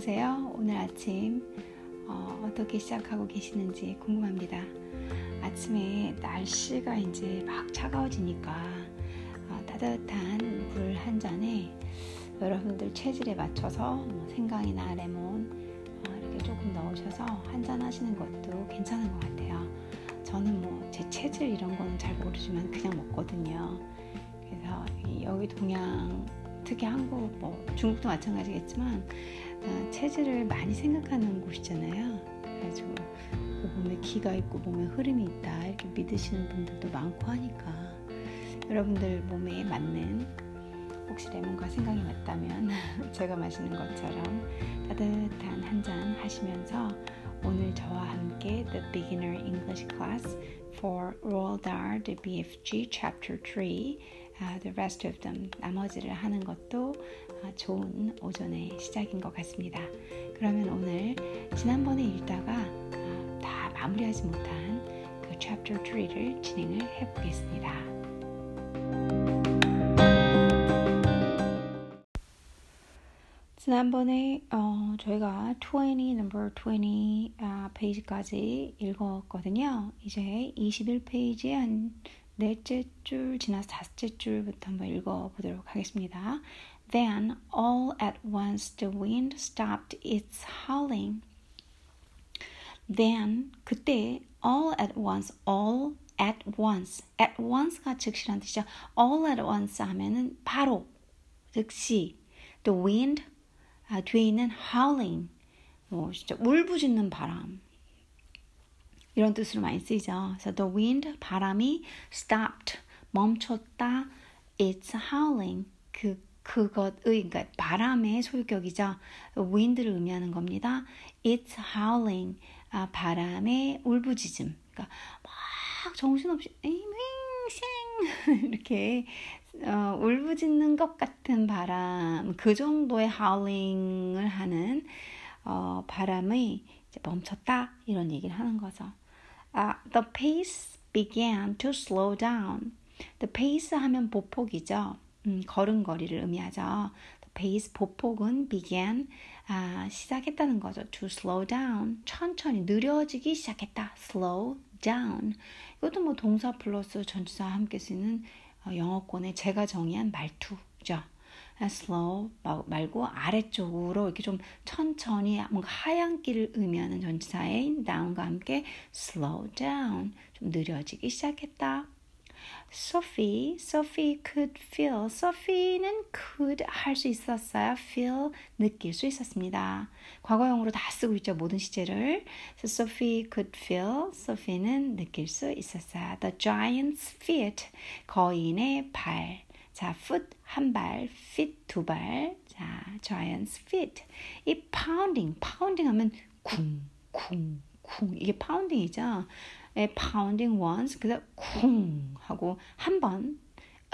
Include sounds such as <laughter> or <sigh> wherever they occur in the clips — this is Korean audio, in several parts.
안녕하세요. 오늘 아침 어, 떻게 시작하고 계시는지 궁금합니다. 아침에 날씨가 이제 막 차가워지니까 어, 따뜻한 물 한 잔에 여러분들 체질에 맞춰서 뭐 생강이나 레몬 어, 이렇게 조금 넣으셔서 한 잔 하시는 것도 괜찮은 것 같아요. 저는 뭐 제 체질 이런 거는 잘 모르지만 그냥 먹거든요. 그래서 여기 동양 특히 한국, 뭐 중국도 마찬가지겠지만 어, 체질을 많이 생각하는 곳이잖아요. 그래가지고 뭐 몸에 기가 있고 몸에 흐름이 있다 이렇게 믿으시는 분들도 많고 하니까 여러분들 몸에 맞는 혹시 레몬과 생강이 맞다면 <laughs> 제가 마시는 것처럼 따뜻한 한 잔 하시면서 오늘 저와 함께 The Beginner English Class for Roald Dahl, BFG Chapter 3 uh, the rest of them 나머지를 하는 것도 좋은 오전의 시작인 것 같습니다. 그러면 오늘 지난번에 읽다가 uh, 다 마무리하지 못한 그 chapter 3를 진행을 해보겠습니다. 지난번에 어, 저희가 20 number 20 아, 페이지까지 읽었거든요. 이제 21페이지에 한 넷째 줄 지나서 다섯째 줄부터 한번 읽어보도록 하겠습니다. Then all at once the wind stopped its howling. Then 그때 all at once all at once at once가 즉시란 뜻이죠. all at once 하면은 바로 즉시 the wind 아, 뒤에 있는 howling 뭐 진짜 울부짖는 바람 이런 뜻으로 많이 쓰이죠. 그래서 the wind 바람이 stopped 멈췄다. It's howling 그 그것의 그러니까 바람의 소유격이죠. wind를 의미하는 겁니다. It's howling 아, 바람의 울부짖음. 그러니까 막 정신없이 생 <laughs> 이렇게 어, 울부짖는 것 같은 바람 그 정도의 howling을 하는 어, 바람의 멈췄다 이런 얘기를 하는 거죠. Uh, the pace began to slow down. The pace 하면 보폭이죠. 음, 걸음걸이를 의미하죠. Pace 보폭은 began 아, 시작했다는 거죠. To slow down 천천히 느려지기 시작했다. Slow down 이것도 뭐 동사 플러스 전치사 함께 쓰는 어, 영어권의 제가 정의한 말투죠. slow 말고 아래쪽으로 이렇게 좀 천천히 뭔가 하얀 길을 의미하는 전치사인 down과 함께 slow down 좀 느려지기 시작했다. Sophie, Sophie could feel. Sophie는 could 할 수 있었어요. feel 느낄 수 있었습니다. 과거형으로 다 쓰고 있죠. 모든 시제를. So Sophie could feel. Sophie는 느낄 수 있었어요. The giant's feet. 거인의 발. 자, foot 한 발, feet 두 발. 자, giant's feet. 이 pounding, pounding 하면 쿵, 쿵, 쿵. 이게 pounding이죠. 에, pounding once, 그래서 쿵 하고 한 번,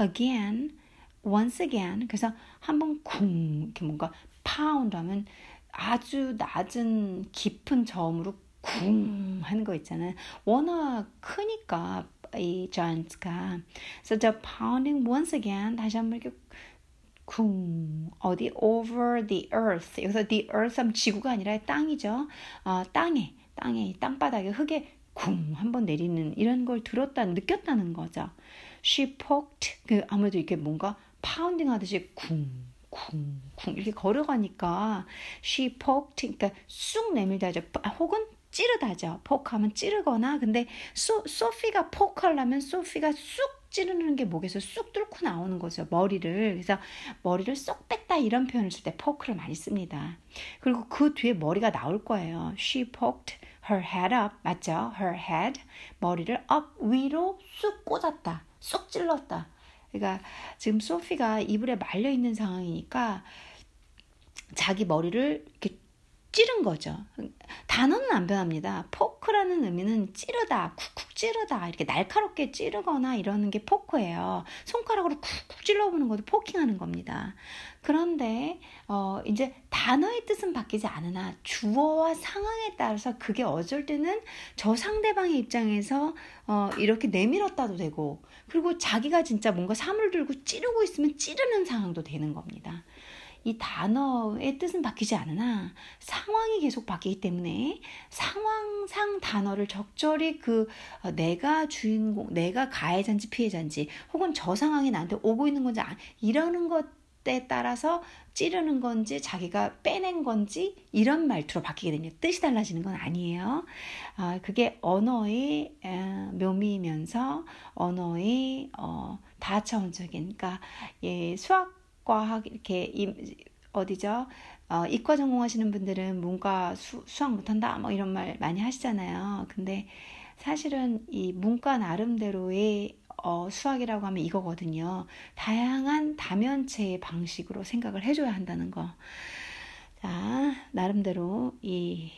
again, once again. 그래서 한 번 쿵, 이렇게 뭔가 pound 하면 아주 낮은 깊은 저음으로 쿵 하는 거 있잖아요. 워낙 크니까 이 giants가. So the pounding once again 다시 한번 이렇게 쿵 어디 over the earth 여기서 the earth 하면 지구가 아니라 땅이죠. 어, 땅에 땅에 땅바닥에 흙에 쿵 한번 내리는 이런 걸 들었다 느꼈다는 거죠. She poked 그 아무래도 이렇게 뭔가 파운딩 하듯이 쿵 쿵, 쿵 이렇게 걸어가니까 she poked 그러니까 쑥 내밀다죠. 혹은 찌르다죠. 포크하면 찌르거나 근데 소, 소피가 포크하려면 소피가 쑥 찌르는 게 목에서 쑥 뚫고 나오는 거죠. 머리를. 그래서 머리를 쏙 뺐다 이런 표현을 쓸 때 포크를 많이 씁니다. 그리고 그 뒤에 머리가 나올 거예요. She poked her head up. 맞죠? Her head. 머리를 up 위로 쑥 꽂았다. 쑥 찔렀다. 그러니까 지금 소피가 이불에 말려 있는 상황이니까 자기 머리를 이렇게 찌른 거죠. 단어는 안 변합니다. 포크라는 의미는 찌르다, 쿡쿡 찌르다, 이렇게 날카롭게 찌르거나 이러는 게 포크예요. 손가락으로 쿡쿡 찔러보는 것도 포킹하는 겁니다. 그런데 어, 이제 단어의 뜻은 바뀌지 않으나 주어와 상황에 따라서 그게 어쩔 때는 저 상대방의 입장에서 어, 이렇게 내밀었다도 되고 그리고 자기가 진짜 뭔가 사물 들고 찌르고 있으면 찌르는 상황도 되는 겁니다. 이 단어의 뜻은 바뀌지 않으나 상황이 계속 바뀌기 때문에 상황상 단어를 적절히 그 어, 내가 주인공, 내가 가해자인지 피해자인지 혹은 저 상황이 나한테 오고 있는 건지 이러는 것에 따라서 찌르는 건지 자기가 빼낸 건지 이런 말투로 바뀌게 되면 뜻이 달라지는 건 아니에요. 아, 그게 언어의 에, 묘미면서 언어의 어, 다차원적인 그러니까 예, 수학 과학 이렇게 이, 어디죠? 어, 이과 전공하시는 분들은 문과 수, 수학 못한다 뭐 이런 말 많이 하시잖아요. 근데 사실은 이 문과 나름대로의 어, 수학이라고 하면 이거거든요. 다양한 다면체의 방식으로 생각을 해줘야 한다는 거. 자, 나름대로 이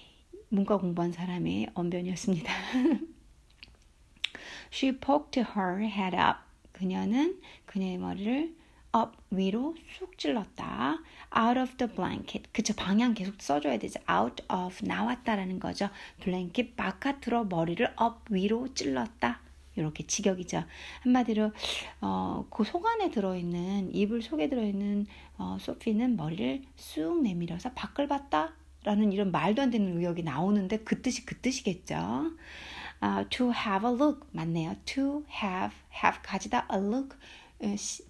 문과 공부한 사람의 언변이었습니다. <laughs> She poked her head up. 그녀는 그녀의 머리를 up 위로 쑥 찔렀다. out of the blanket. 그쵸 방향 계속 써줘야 되죠. out of 나왔다라는 거죠. blanket 바깥으로 머리를 up 위로 찔렀다. 이렇게 직역이죠. 한마디로 어, 그 속 안에 들어있는 이불 속에 들어있는 어, 소피는 머리를 쑥 내밀어서 밖을 봤다. 라는 이런 말도 안 되는 의역이 나오는데 그 뜻이 그 뜻이겠죠. Uh, to have a look 맞네요. To have have 가지다 a look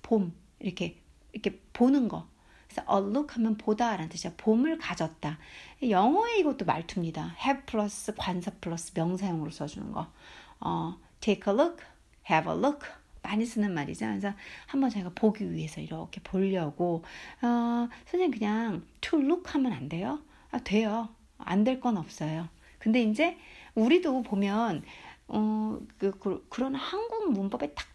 봄 이렇게 이렇게 보는 거. 그래서 a look 하면 보다라는 뜻이야. 봄을 가졌다. 영어에 이것도 말투입니다. have 플러스 관사 플러스 명사형으로 써주는 거. 어, take a look, have a look. 많이 쓰는 말이죠. 그래서 한번 제가 보기 위해서 이렇게 보려고 어, 선생님 그냥 to look 하면 안 돼요? 아, 돼요. 안 될 건 없어요. 근데 이제 우리도 보면 어, 그, 그, 그런 한국 문법에 탁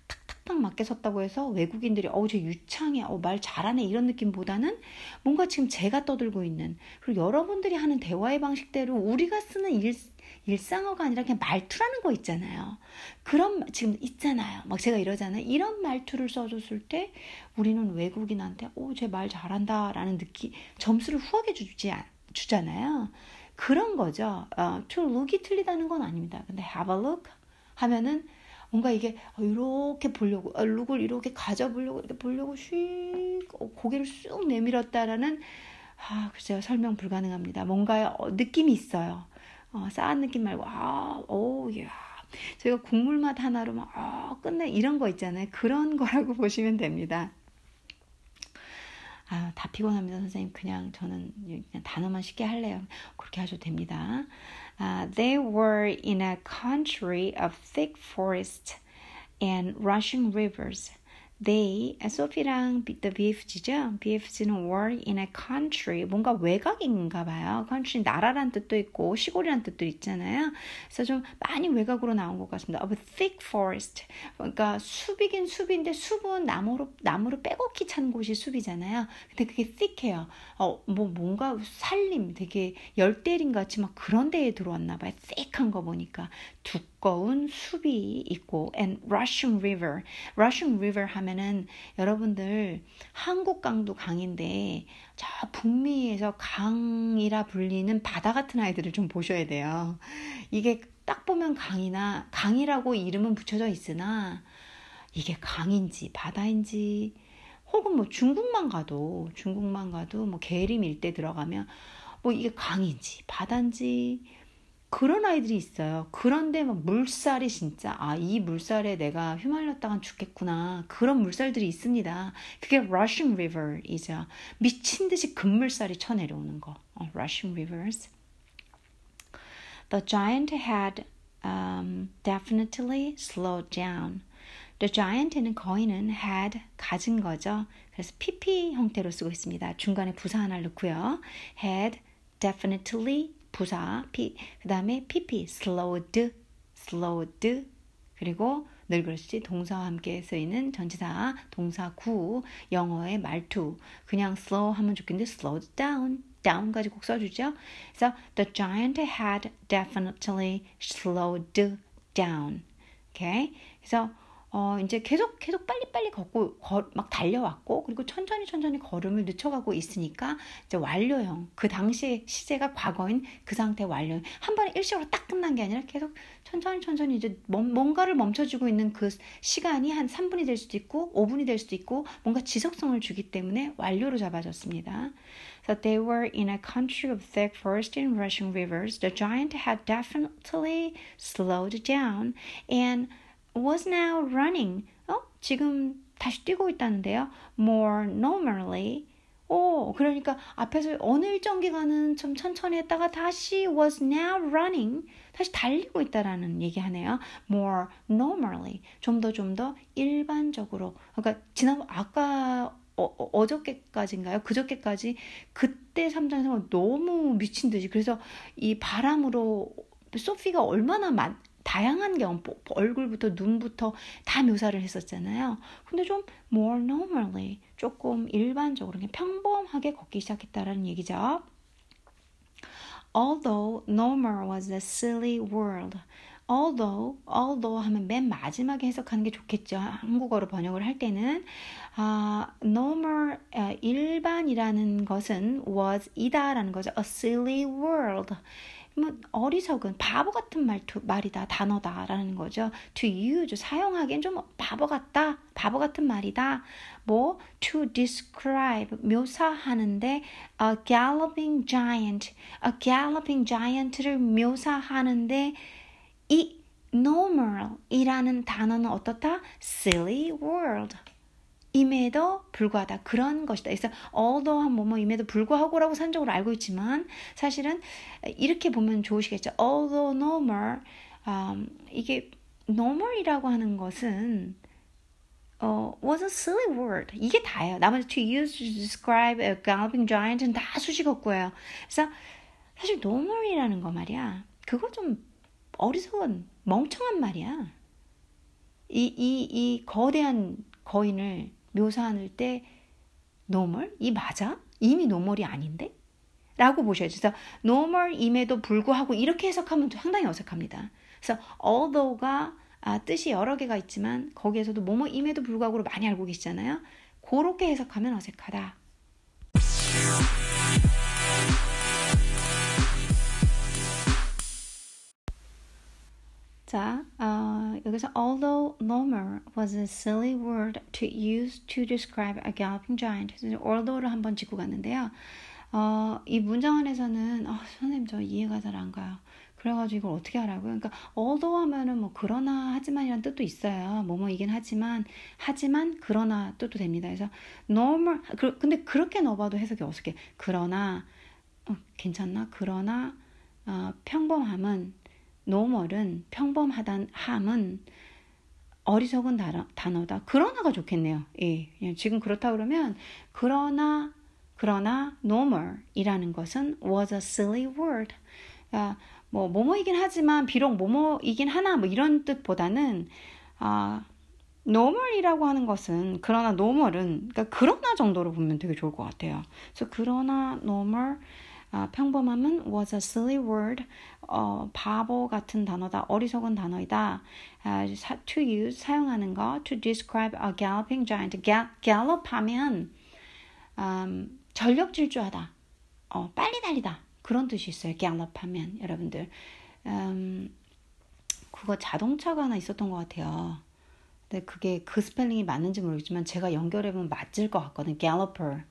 딱 맞게 섰다고 해서 외국인들이 어우 저 유창해 어, 말 잘하네 이런 느낌보다는 뭔가 지금 제가 떠들고 있는 그리고 여러분들이 하는 대화의 방식대로 우리가 쓰는 일, 일상어가 아니라 그냥 말투라는 거 있잖아요. 그런 지금 있잖아요. 막 제가 이러잖아요. 이런 말투를 써줬을 때 우리는 외국인한테 오제 말 잘한다라는 느낌 점수를 후하게 주지 주잖아요. 그런 거죠. 어, to look이 틀리다는 건 아닙니다. 근데 have a look 하면은 뭔가 이게 이렇게 보려고 아, 룩을 이렇게 가져보려고 이렇게 보려고 슉 어, 고개를 쑥 내밀었다라는 아 글쎄요 설명 불가능합니다. 뭔가 어, 느낌이 있어요. 어, 싸한 느낌 말고 아, 오, 야. 저희가 국물 맛 하나로 막 아, 끝내 이런 거 있잖아요. 그런 <laughs> 거라고 보시면 됩니다. 아, 다 피곤합니다, 선생님. 그냥 저는 그냥 단어만 쉽게 할래요. 그렇게 하셔도 됩니다. Uh, they were in a country of thick forests and rushing rivers. They, 소피랑 the BFG죠. BFG는 were in a country, 뭔가 외곽인가 봐요. country 나라란 뜻도 있고 시골이란 뜻도 있잖아요. 그래서 좀 많이 외곽으로 나온 것 같습니다. of a thick forest, 그러니까 숲이긴 숲인데 숲은 나무로 나무로 빼곡히 찬 곳이 숲이잖아요. 근데 그게 thick해요. 어, 뭐 뭔가 산림, 되게 열대림 같이 막 그런 데에 들어왔나 봐요. thick한 거 보니까 두 꺼운 숲이 있고 and rushing river, rushing river 하면 왜냐면은 여러분들 한국 강도 강인데 저 북미에서 강이라 불리는 바다 같은 아이들을 좀 보셔야 돼요. 이게 딱 보면 강이나 강이라고 이름은 붙여져 있으나 이게 강인지 바다인지 혹은 뭐 중국만 가도 중국만 가도 뭐 계림 일대 들어가면 뭐 이게 강인지 바다인지 그런 아이들이 있어요. 그런데 막 물살이 진짜 아 이 물살에 내가 휘말렸다간 죽겠구나 그런 물살들이 있습니다. 그게 rushing river이죠. 미친 듯이 급물살이 쳐 내려오는 거. 어, rushing rivers. The giant had um, definitely slowed down. The giant는 거인은 had 가진 거죠. 그래서 pp 형태로 쓰고 있습니다. 중간에 부사 하나를 넣고요. had definitely 부사 피, 그 다음에 pp slowed, slowed 그리고 늘 그렇지 동사와 함께 쓰이는 전치사 동사 구 영어의 말투 그냥 slow 하면 좋겠는데 slowed down down까지 꼭 써주죠. 그래서 the giant had definitely slowed down. 오케이. 그래서 어, 이제 계속, 계속 빨리빨리 걷고, 거, 막 달려왔고, 그리고 천천히 천천히 걸음을 늦춰가고 있으니까, 이제 완료형. 그 당시에 시제가 과거인 그 상태 완료형. 한 번에 일시적으로 딱 끝난 게 아니라 계속 천천히 천천히 이제 뭔가를 멈춰주고 있는 그 시간이 한 3분이 될 수도 있고, 5분이 될 수도 있고, 뭔가 지속성을 주기 때문에 완료로 잡아줬습니다. So they were in a country of thick forest and rushing rivers. The giant had definitely slowed down and was now running. 어? 지금 다시 뛰고 있다는데요. More normally. 오, 그러니까 앞에서 어느 일정 기간은 좀 천천히 했다가 다시 was now running. 다시 달리고 있다라는 얘기하네요. More normally. 좀 더 좀 더 일반적으로. 그러니까 지난 아까 어, 어 저께까지인가요 그저께까지 그때 삼장에서 너무 미친 듯이 그래서 이 바람으로 소피가 얼마나 많, 다양한 경험, 얼굴부터 눈부터 다 묘사를 했었잖아요. 근데 좀 more normally, 조금 일반적으로 그냥 평범하게 걷기 시작했다라는 얘기죠. Although normal was a silly world. although, although 하면 맨 마지막에 해석하는 게 좋겠죠. 한국어로 번역을 할 때는 아, normal 아, 일반이라는 것은 was 이다라는 거죠. a silly world. 뭐 어리석은 바보 같은 말투 말이다 단어다라는 거죠. To use 사용하기엔 좀 바보 같다 바보 같은 말이다. 뭐 to describe 묘사하는데 a galloping giant a galloping giant를 묘사하는데 이 normal이라는 단어는 어떻다? silly world. 임에도 불구하다 그런 것이다. 그래서 although 한 뭐뭐 임에도 불구하고라고 산적으로 알고 있지만 사실은 이렇게 보면 좋으시겠죠. although normal um, 이게 normal이라고 하는 것은 어, was a silly word. 이게 다예요. 나머지 to use to describe a galloping giant은 다 수식어구예요. 그래서 사실 normal이라는 거 말이야. 그거 좀 어리석은 멍청한 말이야. 이, 이, 이 거대한 거인을 묘사할 때 normal? 이 맞아? 이미 normal이 아닌데? 라고 보셔야죠. 그래서 normal임에도 불구하고 이렇게 해석하면 상당히 어색합니다. 그래서 although가 아, 뜻이 여러 개가 있지만 거기에서도 뭐뭐임에도 불구하고 많이 알고 계시잖아요. 그렇게 해석하면 어색하다. 자, 어, 여기서 although normal was a silly word to use to describe a galloping giant. although를 한번 짚고 갔는데요. 어, 이 문장 안에서는 어, 선생님 저 이해가 잘 안 가요. 그래가지고 이걸 어떻게 하라고요? 그러니까 although 하면은 뭐 그러나 하지만이란 뜻도 있어요. 뭐뭐이긴 하지만 하지만 그러나 뜻도 됩니다. 그래서 normal 그, 근데 그렇게 넣어봐도 해석이 어색해. 그러나 어, 괜찮나? 그러나 어, 평범함은 노멀은 평범하단 함은 어리석은 단어 다. 그러나가 좋겠네요. 예. 지금 그렇다 그러면 그러나 그러나 normal이라는 것은 was a silly word. 아, 뭐 뭐뭐이긴 하지만 비록 뭐뭐이긴 하나 뭐 이런 뜻보다는 아 normal이라고 하는 것은 그러나 normal은 그러니까 그러나 정도로 보면 되게 좋을 것 같아요. 그래서 그러나 normal 아, 평범함은 was a silly word. 어, 바보 같은 단어다. 어리석은 단어이다. 아, to use 사용하는 거 to describe a galloping giant. gallop 하면 음, 전력 질주하다. 어, 빨리 달리다. 그런 뜻이 있어요. gallop 하면 여러분들. 음, 그거 자동차가 하나 있었던 것 같아요. 근데 그게 그 스펠링이 맞는지 모르겠지만 제가 연결해보면 맞을 것 같거든. galloper.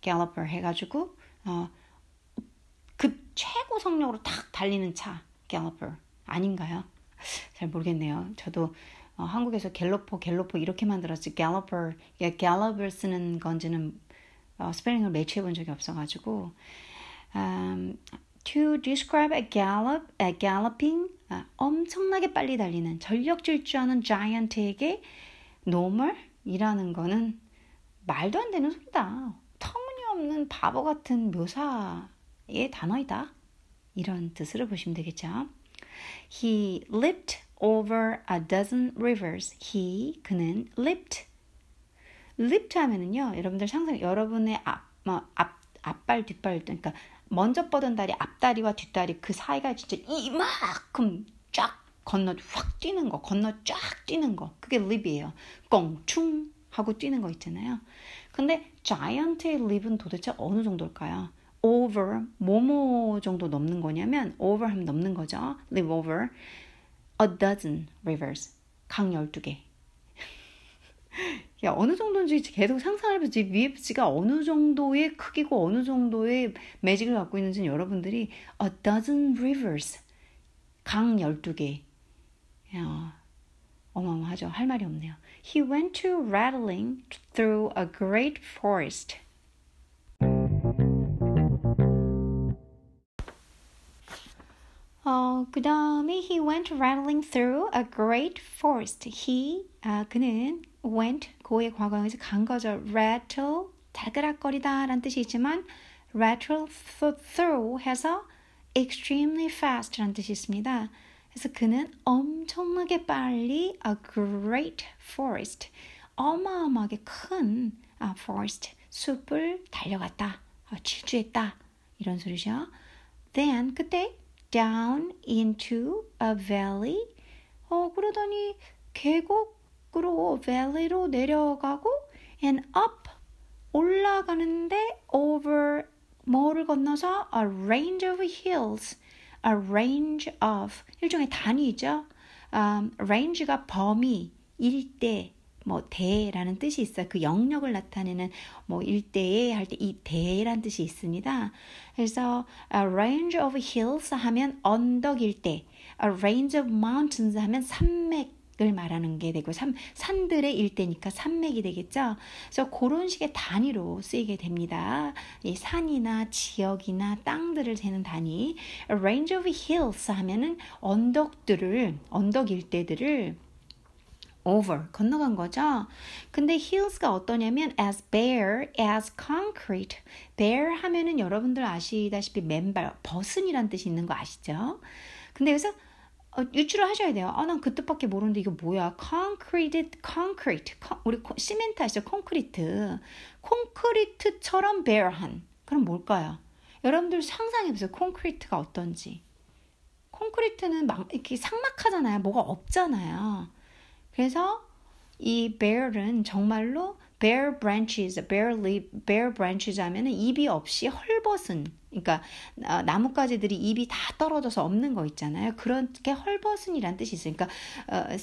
galloper 해가지고 어, 그 최고 속력으로 탁 달리는 차, galloper 아닌가요? 잘 모르겠네요. 저도 어, 한국에서 갤로퍼, 갤로퍼 이렇게 만들었지 galloper, gallop을 쓰는 건지는 어, 스펠링을 매치해 본 적이 없어가지고 um, to describe a gallop, a galloping 아, 엄청나게 빨리 달리는 전력 질주하는 giant에게 normal이라는 거는 말도 안 되는 소리다. 터무니없는 바보 같은 묘사 의 단어이다. 이런 뜻으로 보시면 되겠죠. He leaped over a dozen rivers. He 그는 leaped. leaped 하면은요. 여러분들 상상 여러분의 앞, 뭐, 앞 앞발 뒷발 그러니까 먼저 뻗은 다리 앞다리와 뒷다리 그 사이가 진짜 이만큼 쫙 건너 확 뛰는 거, 건너 쫙 뛰는 거. 그게 leap이에요. 껑충 하고 뛰는 거 있잖아요. 근데 giant의 leap은 도대체 어느 정도일까요? Over 뭐뭐 정도 넘는 거냐면 over 하면 넘는 거죠. leap over a dozen rivers 강 12개. 야, 어느 정도인지 계속 상상해보지 VFG가 어느 정도의 크기고 어느 정도의 매직을 갖고 있는지는 여러분들이 a dozen rivers 강 12개 야, 어마어마하죠. 할 말이 없네요. He went to rattling through a great forest. 어, 그 다음에 he went rattling through a great forest. he, 아, 그는 went, 고의 과거형에서 간 거죠. rattle, 달그락거리다 라는 뜻이 있지만 rattle through 해서 extremely fast 라는 뜻이 있습니다. 그래서 그는 엄청나게 빨리 a great forest, 어마어마하게 큰 아, forest, 숲을 달려갔다, 어, 질주했다 이런 소리죠. Then 그때 down into a valley. 어, 그러더니 계곡으로 valley로 내려가고 and up 올라가는데 over 뭐를 건너서 a range of hills. a range of 일종의 단위죠. Um, range가 범위, 일대, 뭐 대라는 뜻이 있어요. 그 영역을 나타내는 뭐 일대에 할 때 이 대라는 뜻이 있습니다. 그래서 a range of hills 하면 언덕 일대, a range of mountains 하면 산맥 을 말하는 게 되고 산, 산들의 일대니까 산맥이 되겠죠. 그래서 그런 식의 단위로 쓰이게 됩니다. 이 산이나 지역이나 땅들을 재는 단위. a range of hills 하면은 언덕들을 언덕 일대들을 over 건너간 거죠. 근데 hills가 어떠냐면 as bare as concrete. bare 하면은 여러분들 아시다시피 맨발 벗은이란 뜻이 있는 거 아시죠? 근데 여기서 어, 유추를 하셔야 돼요. 아, 난 그 뜻밖에 모르는데 이거 뭐야? concrete, concrete. 우리 시멘트 아시죠? 콘크리트. 콘크리트처럼 bare한. 그럼 뭘까요? 여러분들 상상해보세요. 콘크리트가 어떤지. 콘크리트는 막 이렇게 상막하잖아요. 뭐가 없잖아요. 그래서 이 bear은 정말로 bare branches, bare leaf, bare branches 하면은 잎이 없이 헐벗은 그러니까 나뭇가지들이 잎이 다 떨어져서 없는 거 있잖아요. 그렇게 헐벗은이란 뜻이 있어요. 그러니까 어,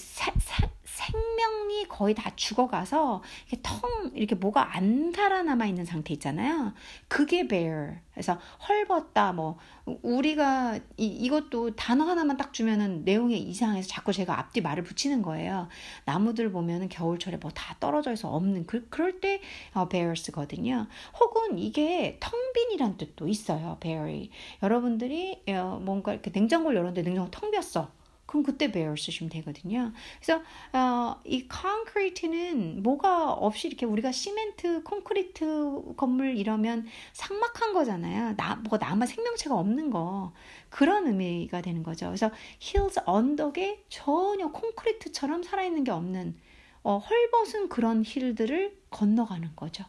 생명이 거의 다 죽어가서 이렇게 텅 이렇게 뭐가 안 살아남아 있는 상태 있잖아요. 그게 bare. 그래서 헐벗다 뭐 우리가 이, 이것도 단어 하나만 딱 주면은 내용이 이상해서 자꾸 제가 앞뒤 말을 붙이는 거예요. 나무들 보면은 겨울철에 뭐 다 떨어져 있어 없는 그, 그럴 때 어, bares거든요. 혹은 이게 텅 빈이란 뜻도 있어요. bare. 여러분들이 어, 뭔가 이렇게 냉장고를 열었는데 냉장고 텅 비었어. 그럼 그때 bear 쓰시면 되거든요. 그래서 어, 이 concrete는 뭐가 없이 이렇게 우리가 시멘트, 콘크리트 건물 이러면 상막한 거잖아요. 나, 뭐가 남아 생명체가 없는 거. 그런 의미가 되는 거죠. 그래서 hills 언덕에 전혀 콘크리트처럼 살아있는 게 없는 어, 헐벗은 그런 힐들을 건너가는 거죠.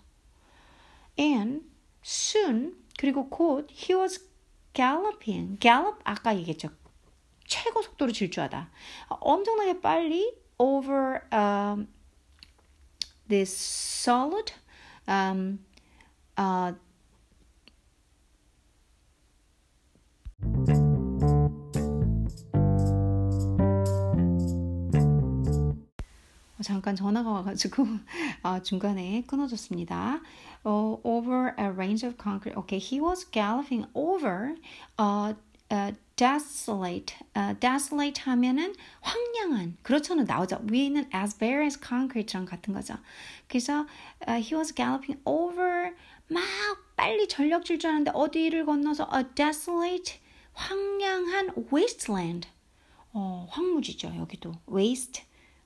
And soon 그리고 곧 he was galloping. gallop 아까 얘기했죠. 최고 속도로 질주하다. 엄청나게 빨리 over um, this solid um, uh, 잠깐 전화가 와가지고 어, 중간에 끊어졌습니다. Uh, over a range of concrete. Okay, he was galloping over a, a desolate, uh, desolate 하면은 황량한 그렇잖아 나오죠. 위에는 as bare as concrete랑 같은 거죠. 그래서 uh, he was galloping over 막 빨리 전력 질주하는데 어디를 건너서 a desolate 황량한 wasteland 어, 황무지죠 여기도 waste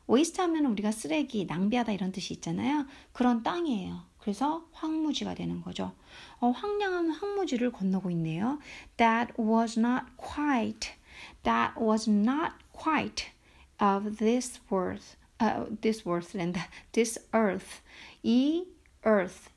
waste 하면 우리가 쓰레기 낭비하다 이런 뜻이 있잖아요. 그런 땅이에요. 그래서 황무지가 되는 거죠. 어, 황량한 황무지를 건너고 있네요. That was not quite, that was not quite of this worth, uh, this worth and this earth. 이 earth,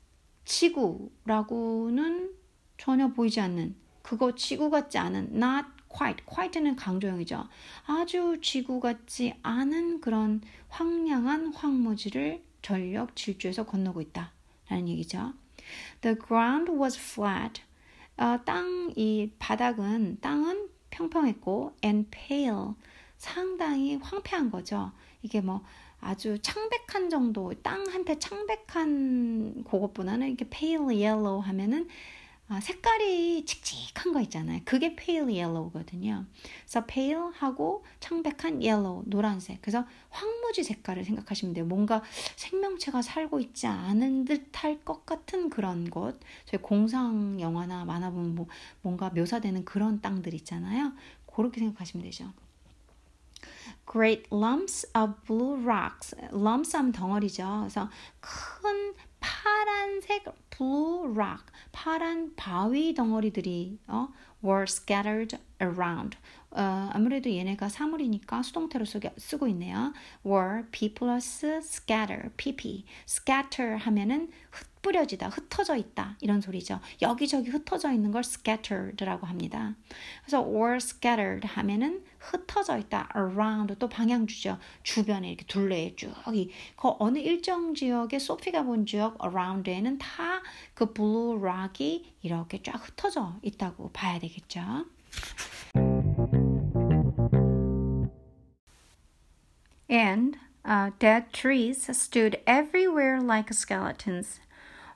지구라고는 전혀 보이지 않는 그거 지구 같지 않은 not quite, quite는 강조형이죠. 아주 지구 같지 않은 그런 황량한 황무지를 전력 질주해서 건너고 있다. 라는 얘기죠. The ground was flat. 어, 땅, 이 바닥은, 땅은 평평했고, and pale. 상당히 황폐한 거죠. 이게 뭐 아주 창백한 정도, 땅 한테 창백한 그것보다는 이렇게 pale yellow 하면은 아, 색깔이 칙칙한 거 있잖아요. 그게 pale yellow거든요. 그래서 pale 하고 창백한 yellow, 노란색. 그래서 황무지 색깔을 생각하시면 돼요. 뭔가 생명체가 살고 있지 않은 듯할 것 같은 그런 곳. 저희 공상 영화나 만화 보면 뭐 뭔가 묘사되는 그런 땅들 있잖아요. 그렇게 생각하시면 되죠. Great lumps of blue rocks. lumps 하면 덩어리죠. 그래서 큰 파란색 blue rock, 파란 바위 덩어리들이 어, were scattered around. 어, 아무래도 얘네가 사물이니까 수동태로 쓰게, 쓰고 있네요. were p plus scatter, pp. scatter 하면은 뿌려지다, 흩어져 있다 이런 소리죠. 여기저기 흩어져 있는 걸 scattered라고 합니다. 그래서 or scattered 하면은 흩어져 있다, around 또 방향 주죠. 주변에 이렇게 둘레에 쭉 그 어느 일정 지역에 소피가 본 지역 around에는 다 그 blue rock이 이렇게 쫙 흩어져 있다고 봐야 되겠죠. And uh, dead trees stood everywhere like skeletons.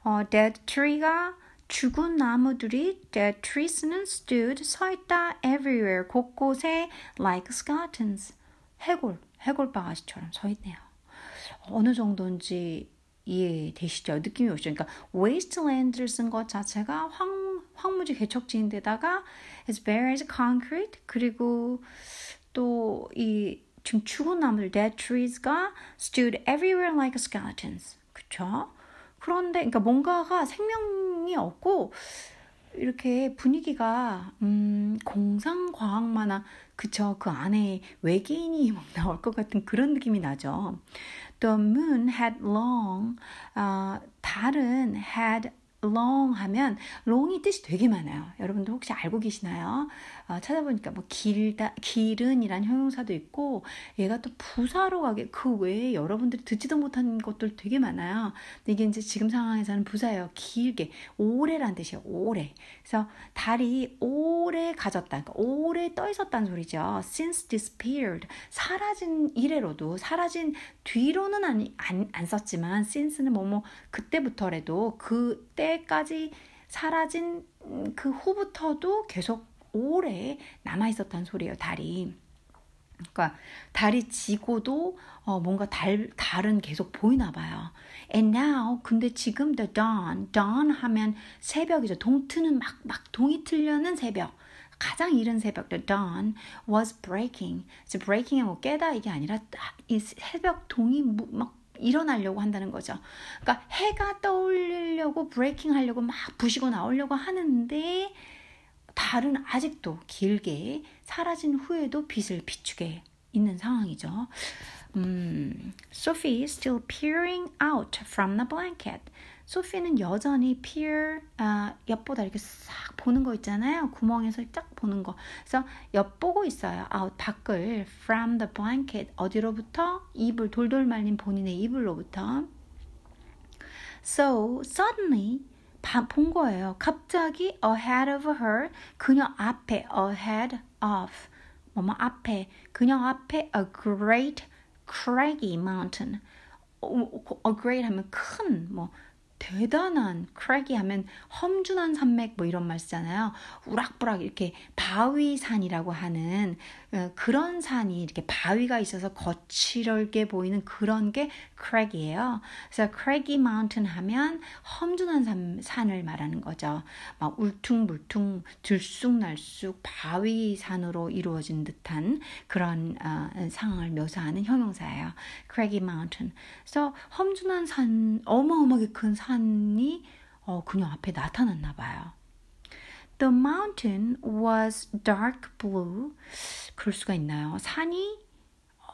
어, dead tree가 죽은 나무들이 dead trees는 stood 서 있다 everywhere 곳곳에 like skeletons 해골 해골 바가지처럼 서 있네요. 어느 정도인지 이해되시죠? 느낌이 오시죠? 그러니까 wasteland를 쓴 것 자체가 황, 황무지 개척지인데다가 it's bare as concrete 그리고 또 이 지금 죽은 나무들 dead trees가 stood everywhere like skeletons 그쵸? 그런데 그러니까 뭔가가 생명이 없고 이렇게 분위기가 음, 공상 과학 만화 그쵸 그 안에 외계인이 막 나올 것 같은 그런 느낌이 나죠. The moon had long 어, 달은 had long 하면 long이 뜻이 되게 많아요. 여러분들 혹시 알고 계시나요? 어, 찾아보니까 뭐 길다, 길은이란 형용사도 있고 얘가 또 부사로 가게 그 외에 여러분들이 듣지도 못한 것들 되게 많아요. 근데 이게 이제 지금 상황에서는 부사예요. 길게 오래란 뜻이에요. 오래. 그래서 달이 오래 가졌다. 그러니까 오래 떠 있었다는 소리죠. Since disappeared 사라진 이래로도 사라진 뒤로는 안, 안, 안 썼지만 since는 뭐뭐 뭐 그때부터라도 그때 까지 사라진 그 후부터도 계속 오래 남아 있었다는 소리예요. 달이. 그러니까 달이 지고도 어 뭔가 달 달은 계속 보이나 봐요. And now 근데 지금 the dawn dawn 하면 새벽이죠. 동트는 막 막 동이 틀려는 새벽. 가장 이른 새벽, the dawn was breaking. 이제 breaking이 뭐 깨다 이게 아니라 이 새벽 동이 막 일어나려고 한다는 거죠. 그러니까 해가 떠올리려고 브레이킹 하려고 막 부시고 나오려고 하는데 달은 아직도 길게 사라진 후에도 빛을 비추게 있는 상황이죠. 음, Sophie is still peering out from the blanket. 소피는 여전히 peer 아, 엿보다 이렇게 싹 보는 거 있잖아요. 구멍에서 쫙 보는 거. 그래서 엿보고 있어요. out 밖을 from the blanket 어디로부터 이불 돌돌 말린 본인의 이불로부터. So suddenly 본 거예요. 갑자기 ahead of her 그녀 앞에 ahead of 뭐뭐 앞에 그녀 앞에 a great craggy mountain a great 하면 큰 뭐 대단한 크랙이 하면 험준한 산맥 뭐 이런 말 쓰잖아요. 우락부락 이렇게 바위산이라고 하는 어, 그런 산이 이렇게 바위가 있어서 거칠게 보이는 그런 게 크랙이에요. 그래서 크랙이 마운틴 하면 험준한 산, 산을 말하는 거죠. 막 울퉁불퉁 들쑥날쑥 바위 산으로 이루어진 듯한 그런 어, 상황을 묘사하는 형용사예요. 크랙이 마운틴. 그래서 험준한 산, 어마어마하게 큰 산이 어, 그녀 앞에 나타났나 봐요. The mountain was dark blue. 그럴 수가 있나요? 산이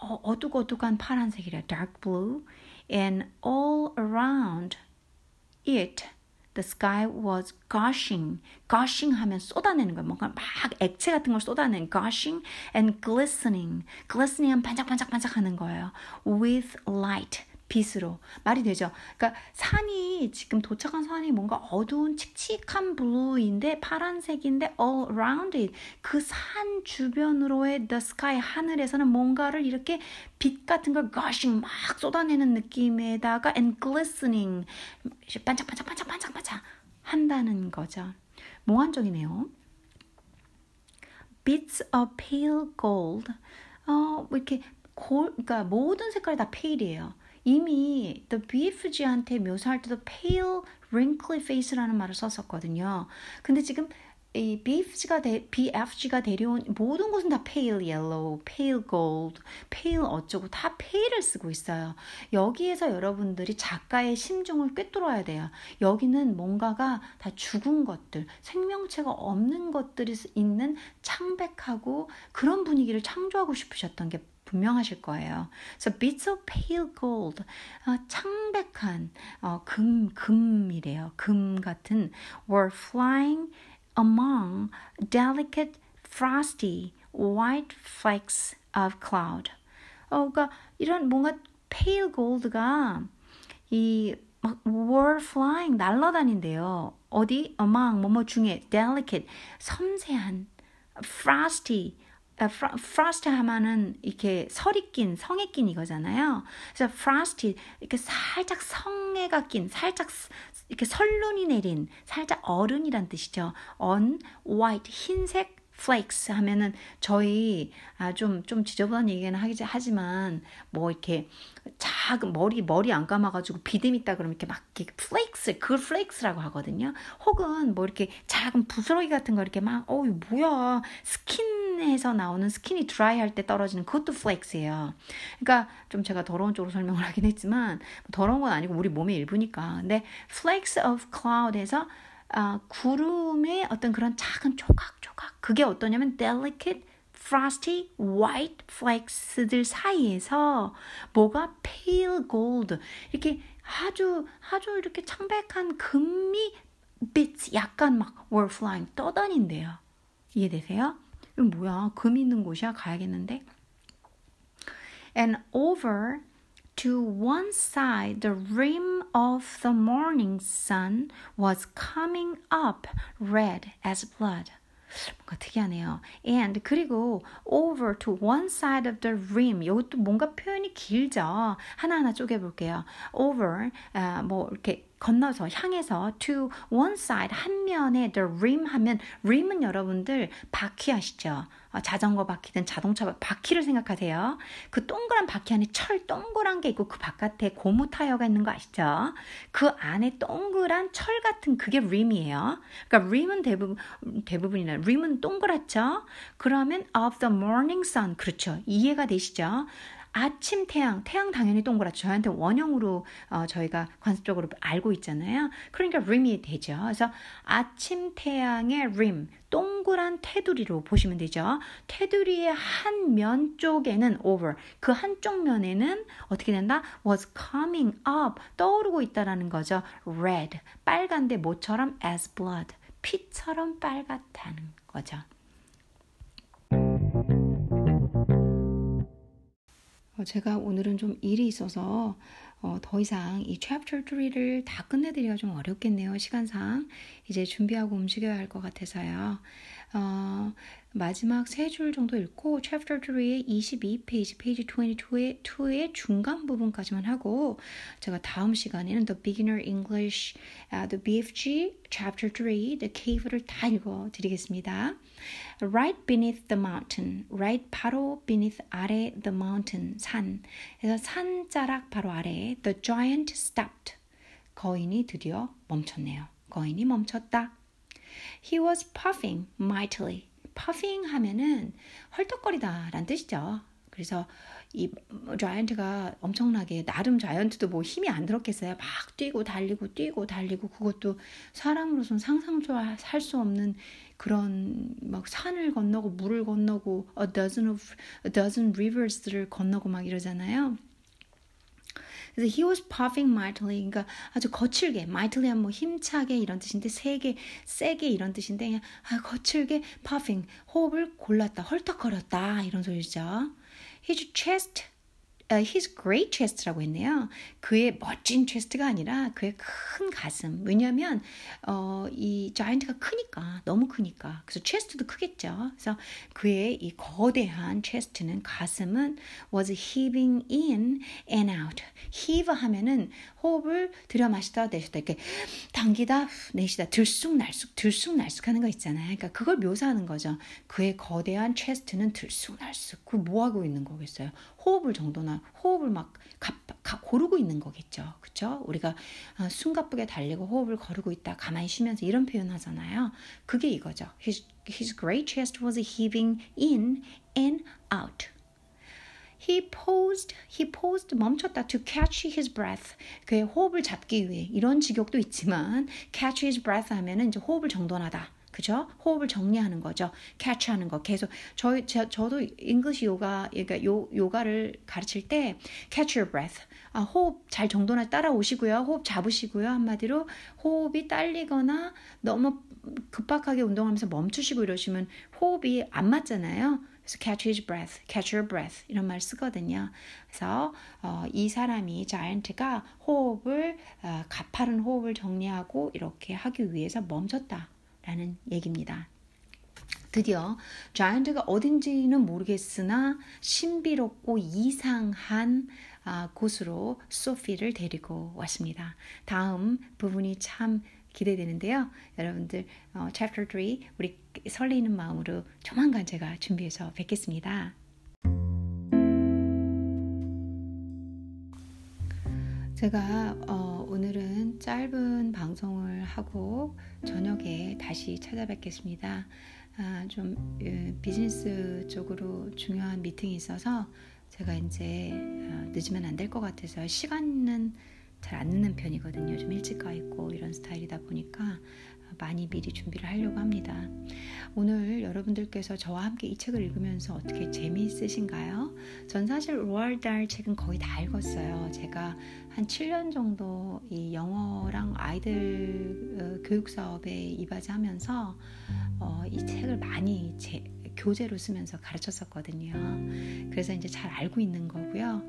어, 어둑어둑한 파란색이래. dark blue. And all around it the sky was gushing. gushing 하면 쏟아내는 거예요. 뭔가 막 액체 같은 걸 쏟아내는 gushing and glistening. glistening 하면 반짝반짝반짝 하는 거예요. with light. 빛으로 말이 되죠. 그러니까 산이 지금 도착한 산이 뭔가 어두운 칙칙한 블루인데 파란색인데 all around it 그 산 주변으로의 the sky 하늘에서는 뭔가를 이렇게 빛 같은 걸 gushing 막 쏟아내는 느낌에다가 and glistening 반짝반짝 반짝 반짝 반짝 한다는 거죠. 몽환적이네요. bits of pale gold 어, 이렇게 골, 그러니까 모든 색깔이 다 pale이에요. 이미 The BFG한테 묘사할 때도 pale, wrinkly face라는 말을 썼었거든요. 근데 지금 이 BFG가, 데, BFG가 데려온 모든 곳은 다 pale yellow, pale gold, pale 어쩌고 다 pale을 쓰고 있어요. 여기에서 여러분들이 작가의 심중을 꿰뚫어야 돼요. 여기는 뭔가가 다 죽은 것들, 생명체가 없는 것들이 있는 창백하고 그런 분위기를 창조하고 싶으셨던 게 분명하실 거예요. So bits of pale gold, 어, 창백한 어, 금 금이래요. 금 같은 were flying among delicate frosty white flakes of cloud. 어, 그러니까 이런 뭔가 pale gold가 이 막 were flying 날아다닌대요. 어디 among 뭐뭐 중에 delicate 섬세한 frosty 프로스트 하면은 이렇게 설이 낀 성에 낀 이거잖아요. 그래서 frost 이렇게 살짝 성에가 낀 살짝 이렇게 설눈이 내린 살짝 얼은이란 뜻이죠. on white 흰색 flakes 하면은 저희 아좀좀 지저분한 얘기는 하기 하지만 뭐 이렇게 작은 머리 머리 안 감아가지고 비듬 있다 그러면 이렇게 막 이렇게 flakes 그 flakes라고 하거든요. 혹은 뭐 이렇게 작은 부스러기 같은 거 이렇게 막 어이 뭐야 스킨 에서 나오는 skin이 dry 할 때 떨어지는 그것도 flakes예요. 그러니까 좀 제가 더러운 쪽으로 설명을 하긴 했지만 더러운 건 아니고 우리 몸의 일부니까. 근데 flakes of cloud에서 아, 구름의 어떤 그런 작은 조각조각 그게 어떠냐면 delicate frosty white flakes들 사이에서 뭐가 pale gold 이렇게 아주 아주 이렇게 창백한 금이 bits 약간 막 were flying 떠다닌대요. 이해되세요? 이건 뭐야? 금 있는 곳이야? 가야겠는데. And over To one side, the rim of the morning sun was coming up red as blood. 뭔가 특이하네요. And 그리고 over to one side of the rim. 이것도 뭔가 표현이 길죠. 하나하나 쪼개 볼게요. over 아, 뭐 이렇게 건너서 향해서 to one side 한 면에 the rim 하면 rim은 여러분들 바퀴 아시죠? 어, 자전거 바퀴든 자동차 바퀴를 생각하세요. 그 동그란 바퀴 안에 철 동그란 게 있고 그 바깥에 고무 타이어가 있는 거 아시죠? 그 안에 동그란 철 같은 그게 rim이에요. 그러니까 rim은 대부분 대부분이나 rim은 동그랗죠. 그러면 of the morning sun 그렇죠. 이해가 되시죠? 아침 태양, 태양 당연히 동그랗죠. 저한테 원형으로 어, 저희가 관습적으로 알고 있잖아요. 그러니까 rim이 되죠. 그래서 아침 태양의 rim, 동그란 테두리로 보시면 되죠. 테두리의 한 면 쪽에는 over, 그 한쪽 면에는 어떻게 된다? was coming up, 떠오르고 있다라는 거죠. red, 빨간데 뭐처럼? as blood, 피처럼 빨갛다는 거죠. 어, 제가 오늘은 좀 일이 있어서 어, 더 이상 이 chapter 3를 다 끝내드리기가 좀 어렵겠네요. 시간상. 이제 준비하고 움직여야 할 것 같아서요. 어, 마지막 세 줄 정도 읽고 chapter 3의 22페이지, 페이지 22의 2의 중간 부분까지만 하고 제가 다음 시간에는 The Beginner English, uh, The BFG, chapter 3, The Cave를 다 읽어 드리겠습니다. Right beneath the mountain, right 바로 beneath 아래 the mountain 산. 그래서 산자락 바로 아래 the giant stopped. 거인이 드디어 멈췄네요. 거인이 멈췄다. He was puffing mightily. puffing 하면은 헐떡거리다라는 뜻이죠. 그래서 이 자이언트가 엄청나게 나름 자이언트도 뭐 힘이 안 들었겠어요. 막 뛰고 달리고 뛰고 달리고 그것도 사람으로서는 상상도 할수 없는 그런 막 산을 건너고 물을 건너고 a dozen of a dozen rivers를 건너고 막 이러잖아요. 그래서 he was puffing mightily. 그러니까 아주 거칠게, mightily 하면 뭐 힘차게 이런 뜻인데 세게, 세게 이런 뜻인데 그냥 아, 거칠게 puffing 호흡을 골랐다, 헐떡거렸다 이런 소리죠. His chest his great chest라고 했네요. 그의 멋진 chest가 아니라 그의 큰 가슴. 왜냐하면 어, 이 giant가 크니까 너무 크니까 그래서 chest도 크겠죠. 그래서 그의 이 거대한 chest는 가슴은 was heaving in and out. heave 하면은 호흡을 들여 마시다 내쉬다 이렇게 당기다 내쉬다 들쑥날쑥 들쑥날쑥 하는 거 있잖아요. 그러니까 그걸 묘사하는 거죠. 그의 거대한 chest는 들쑥날쑥. 그뭐 하고 있는 거겠어요? 호흡을 정도나 호흡을 막 가, 가, 고르고 있는 거겠죠. 그쵸? 우리가 어, 숨가쁘게 달리고 호흡을 고르고 있다. 가만히 쉬면서 이런 표현 하잖아요. 그게 이거죠. His, his great chest was heaving in and out. He paused, he paused, 멈췄다 to catch his breath. 그의 호흡을 잡기 위해 이런 직역도 있지만 catch his breath 하면은 이제 호흡을 정돈하다. 그죠? 호흡을 정리하는 거죠. catch 하는 거 계속 저희 저, 저도 English 요가 그러니까 요 요가를 가르칠 때 catch your breath. 아, 호흡 잘 정돈하 따라오시고요. 호흡 잡으시고요. 한마디로 호흡이 딸리거나 너무 급박하게 운동하면서 멈추시고 이러시면 호흡이 안 맞잖아요. 그래서 catch his breath, catch your breath 이런 말 쓰거든요. 그래서 어, 이 사람이 자이언트가 호흡을 어, 가파른 호흡을 정리하고 이렇게 하기 위해서 멈췄다. 라는 얘기입니다. 드디어 자이언트가 어딘지는 모르겠으나 신비롭고 이상한 아, 곳으로 소피를 데리고 왔습니다. 다음 부분이 참 기대되는데요. 여러분들 어, Chapter 3 우리 설레이는 마음으로 조만간 제가 준비해서 뵙겠습니다. 제가 어, 오늘은 짧은 방송을 하고 저녁에 다시 찾아뵙겠습니다. 아, 좀 예, 비즈니스 쪽으로 중요한 미팅이 있어서 제가 이제 어, 늦으면 안 될 것 같아서 시간은 잘 안 늦는 편이거든요. 좀 일찍 가 있고 이런 스타일이다 보니까 많이 미리 준비를 하려고 합니다. 오늘 여러분들께서 저와 함께 이 책을 읽으면서 어떻게 재미있으신가요? 전 사실 로알 달 책은 거의 다 읽었어요. 제가 한 7년 정도 이 영어랑 아이들 어, 교육 사업에 이바지하면서 어, 이 책을 많이 제, 교재로 쓰면서 가르쳤었거든요. 그래서 이제 잘 알고 있는 거고요.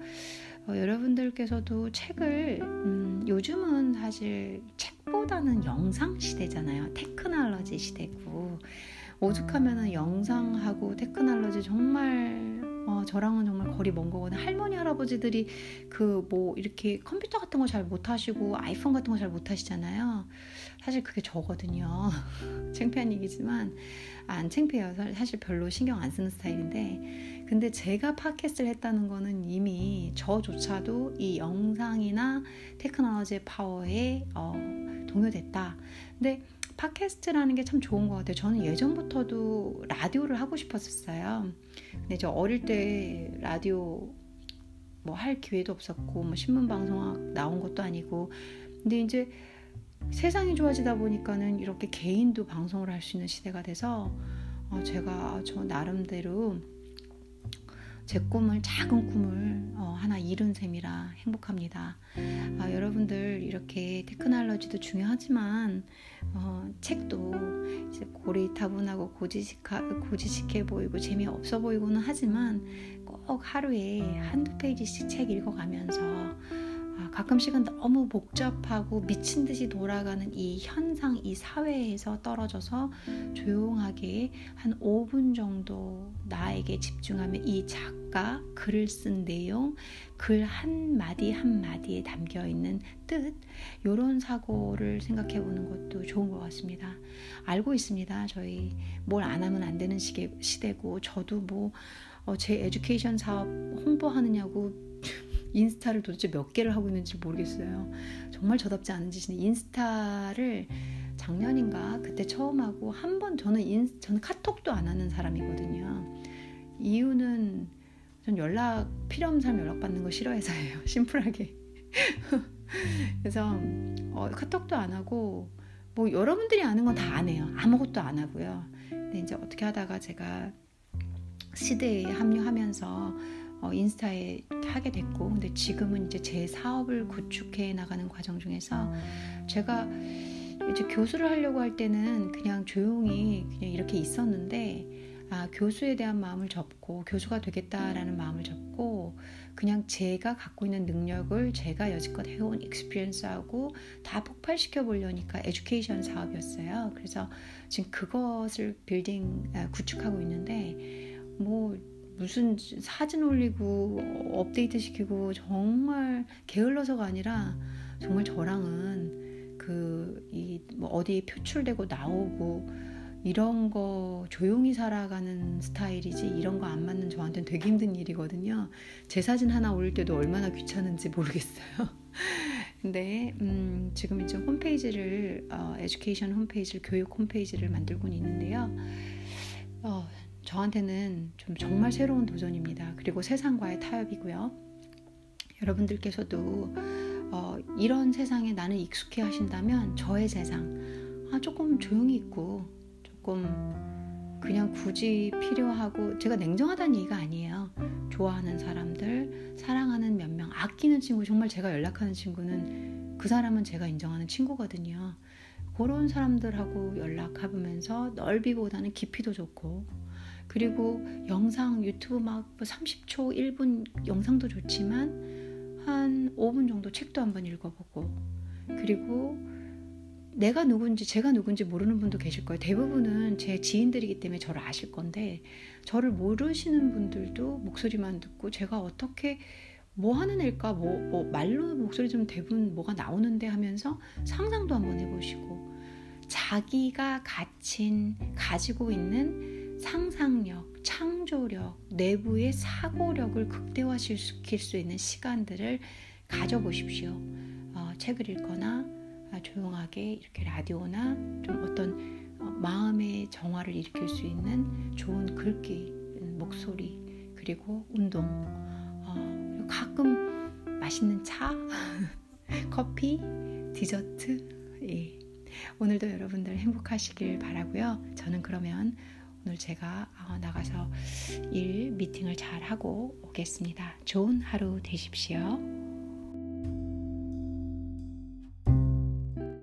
어, 여러분들께서도 책을 음, 요즘은 사실 책보다는 영상 시대잖아요. 테크놀로지 시대고 오죽하면은 영상하고 테크놀로지 정말 어, 저랑은 정말 거리 먼 거거든요. 할머니 할아버지들이 그 뭐 이렇게 컴퓨터 같은 거 잘 못하시고 아이폰 같은 거 잘 못하시잖아요. 사실 그게 저거든요. <laughs> 창피한 얘기지만 안 창피해요. 사실 별로 신경 안 쓰는 스타일인데 근데 제가 팟캐스트를 했다는 거는 이미 저조차도 이 영상이나 테크놀로지의 파워에 어, 동요됐다. 근데 팟캐스트라는 게 참 좋은 것 같아요. 저는 예전부터도 라디오를 하고 싶었었어요. 근데 저 어릴 때 라디오 뭐 할 기회도 없었고 뭐 신문 방송 나온 것도 아니고 근데 이제 세상이 좋아지다 보니까는 이렇게 개인도 방송을 할 수 있는 시대가 돼서 어 제가 저 나름대로 제 꿈을 작은 꿈을 어, 하나 이룬 셈이라 행복합니다. 아, 여러분들 이렇게 테크놀로지도 중요하지만 어, 책도 이제 고리타분하고 고지식하, 고지식해 보이고 재미없어 보이고는 하지만 꼭 하루에 한두 페이지씩 책 읽어가면서 아, 가끔씩은 너무 복잡하고 미친 듯이 돌아가는 이 현상, 이 사회에서 떨어져서 조용하게 한 5분 정도 나에게 집중하면 이 작가 글을 쓴 내용, 글 한마디 한마디에 담겨 있는 뜻, 이런 사고를 생각해 보는 것도 좋은 것 같습니다. 알고 있습니다. 저희 뭘 안 하면 안 되는 시대, 시대고, 저도 뭐, 어, 제 에듀케이션 사업 홍보하느냐고 인스타를 도대체 몇 개를 하고 있는지 모르겠어요. 정말 저답지 않은 짓인데 인스타를 작년인가 그때 처음 하고 한 번 저는 인 저는 카톡도 안 하는 사람이거든요. 이유는 전 연락 필요 없는 사람 연락 받는 거 싫어해서예요. <laughs> 심플하게. <laughs> 그래서 어, 카톡도 안 하고 뭐 여러분들이 아는 건 다 안 해요. 아무것도 안 하고요. 근데 이제 어떻게 하다가 제가 시대에 합류하면서 어, 인스타에 하게 됐고 근데 지금은 이제 제 사업을 구축해 나가는 과정 중에서 제가 이제 교수를 하려고 할 때는 그냥 조용히 그냥 이렇게 있었는데 아, 교수에 대한 마음을 접고 교수가 되겠다라는 마음을 접고 그냥 제가 갖고 있는 능력을 제가 여지껏 해온 experience하고 다 폭발시켜 보려니까 에듀케이션 사업이었어요. 그래서 지금 그것을 빌딩 아, 구축하고 있는데 뭐 무슨 사진 올리고 업데이트 시키고 정말 게을러서가 아니라 정말 저랑은 그 이 뭐 어디에 표출되고 나오고 이런 거 조용히 살아가는 스타일이지 이런 거 안 맞는 저한테는 되게 힘든 일이거든요. 제 사진 하나 올릴 때도 얼마나 귀찮은지 모르겠어요. <laughs> 근데 음, 지금 이제 홈페이지를 어, 에듀케이션 홈페이지를 교육 홈페이지를 만들고 있는데요. 어, 저한테는 좀 정말 새로운 도전입니다. 그리고 세상과의 타협이고요. 여러분들께서도 어, 이런 세상에 나는 익숙해 하신다면 저의 세상 아, 조금 조용히 있고 조금 그냥 굳이 필요하고 제가 냉정하다는 얘기가 아니에요. 좋아하는 사람들, 사랑하는 몇 명, 아끼는 친구 정말 제가 연락하는 친구는 그 사람은 제가 인정하는 친구거든요. 그런 사람들하고 연락하면서 넓이보다는 깊이도 좋고 그리고 영상 유튜브 막 30초, 뭐 1분 영상도 좋지만 한 5분 정도 책도 한번 읽어보고 그리고 내가 누군지 제가 누군지 모르는 분도 계실 거예요. 대부분은 제 지인들이기 때문에 저를 아실 건데 저를 모르시는 분들도 목소리만 듣고 제가 어떻게 뭐 하는 애일까 뭐, 뭐 말로 목소리 좀 대부분 뭐가 나오는데 하면서 상상도 한번 해보시고 자기가 가진 가지고 있는 상상력, 창조력, 내부의 사고력을 극대화시킬 수 있는 시간들을 가져보십시오. 어, 책을 읽거나 아, 조용하게 이렇게 라디오나 좀 어떤 어, 마음의 정화를 일으킬 수 있는 좋은 글귀, 목소리, 그리고 운동, 어, 그리고 가끔 맛있는 차, <laughs> 커피, 디저트. 예. 오늘도 여러분들 행복하시길 바라고요. 저는 그러면 오늘 제가 어, 나가서 일 미팅을 잘 하고 오겠습니다. 좋은 하루 되십시오.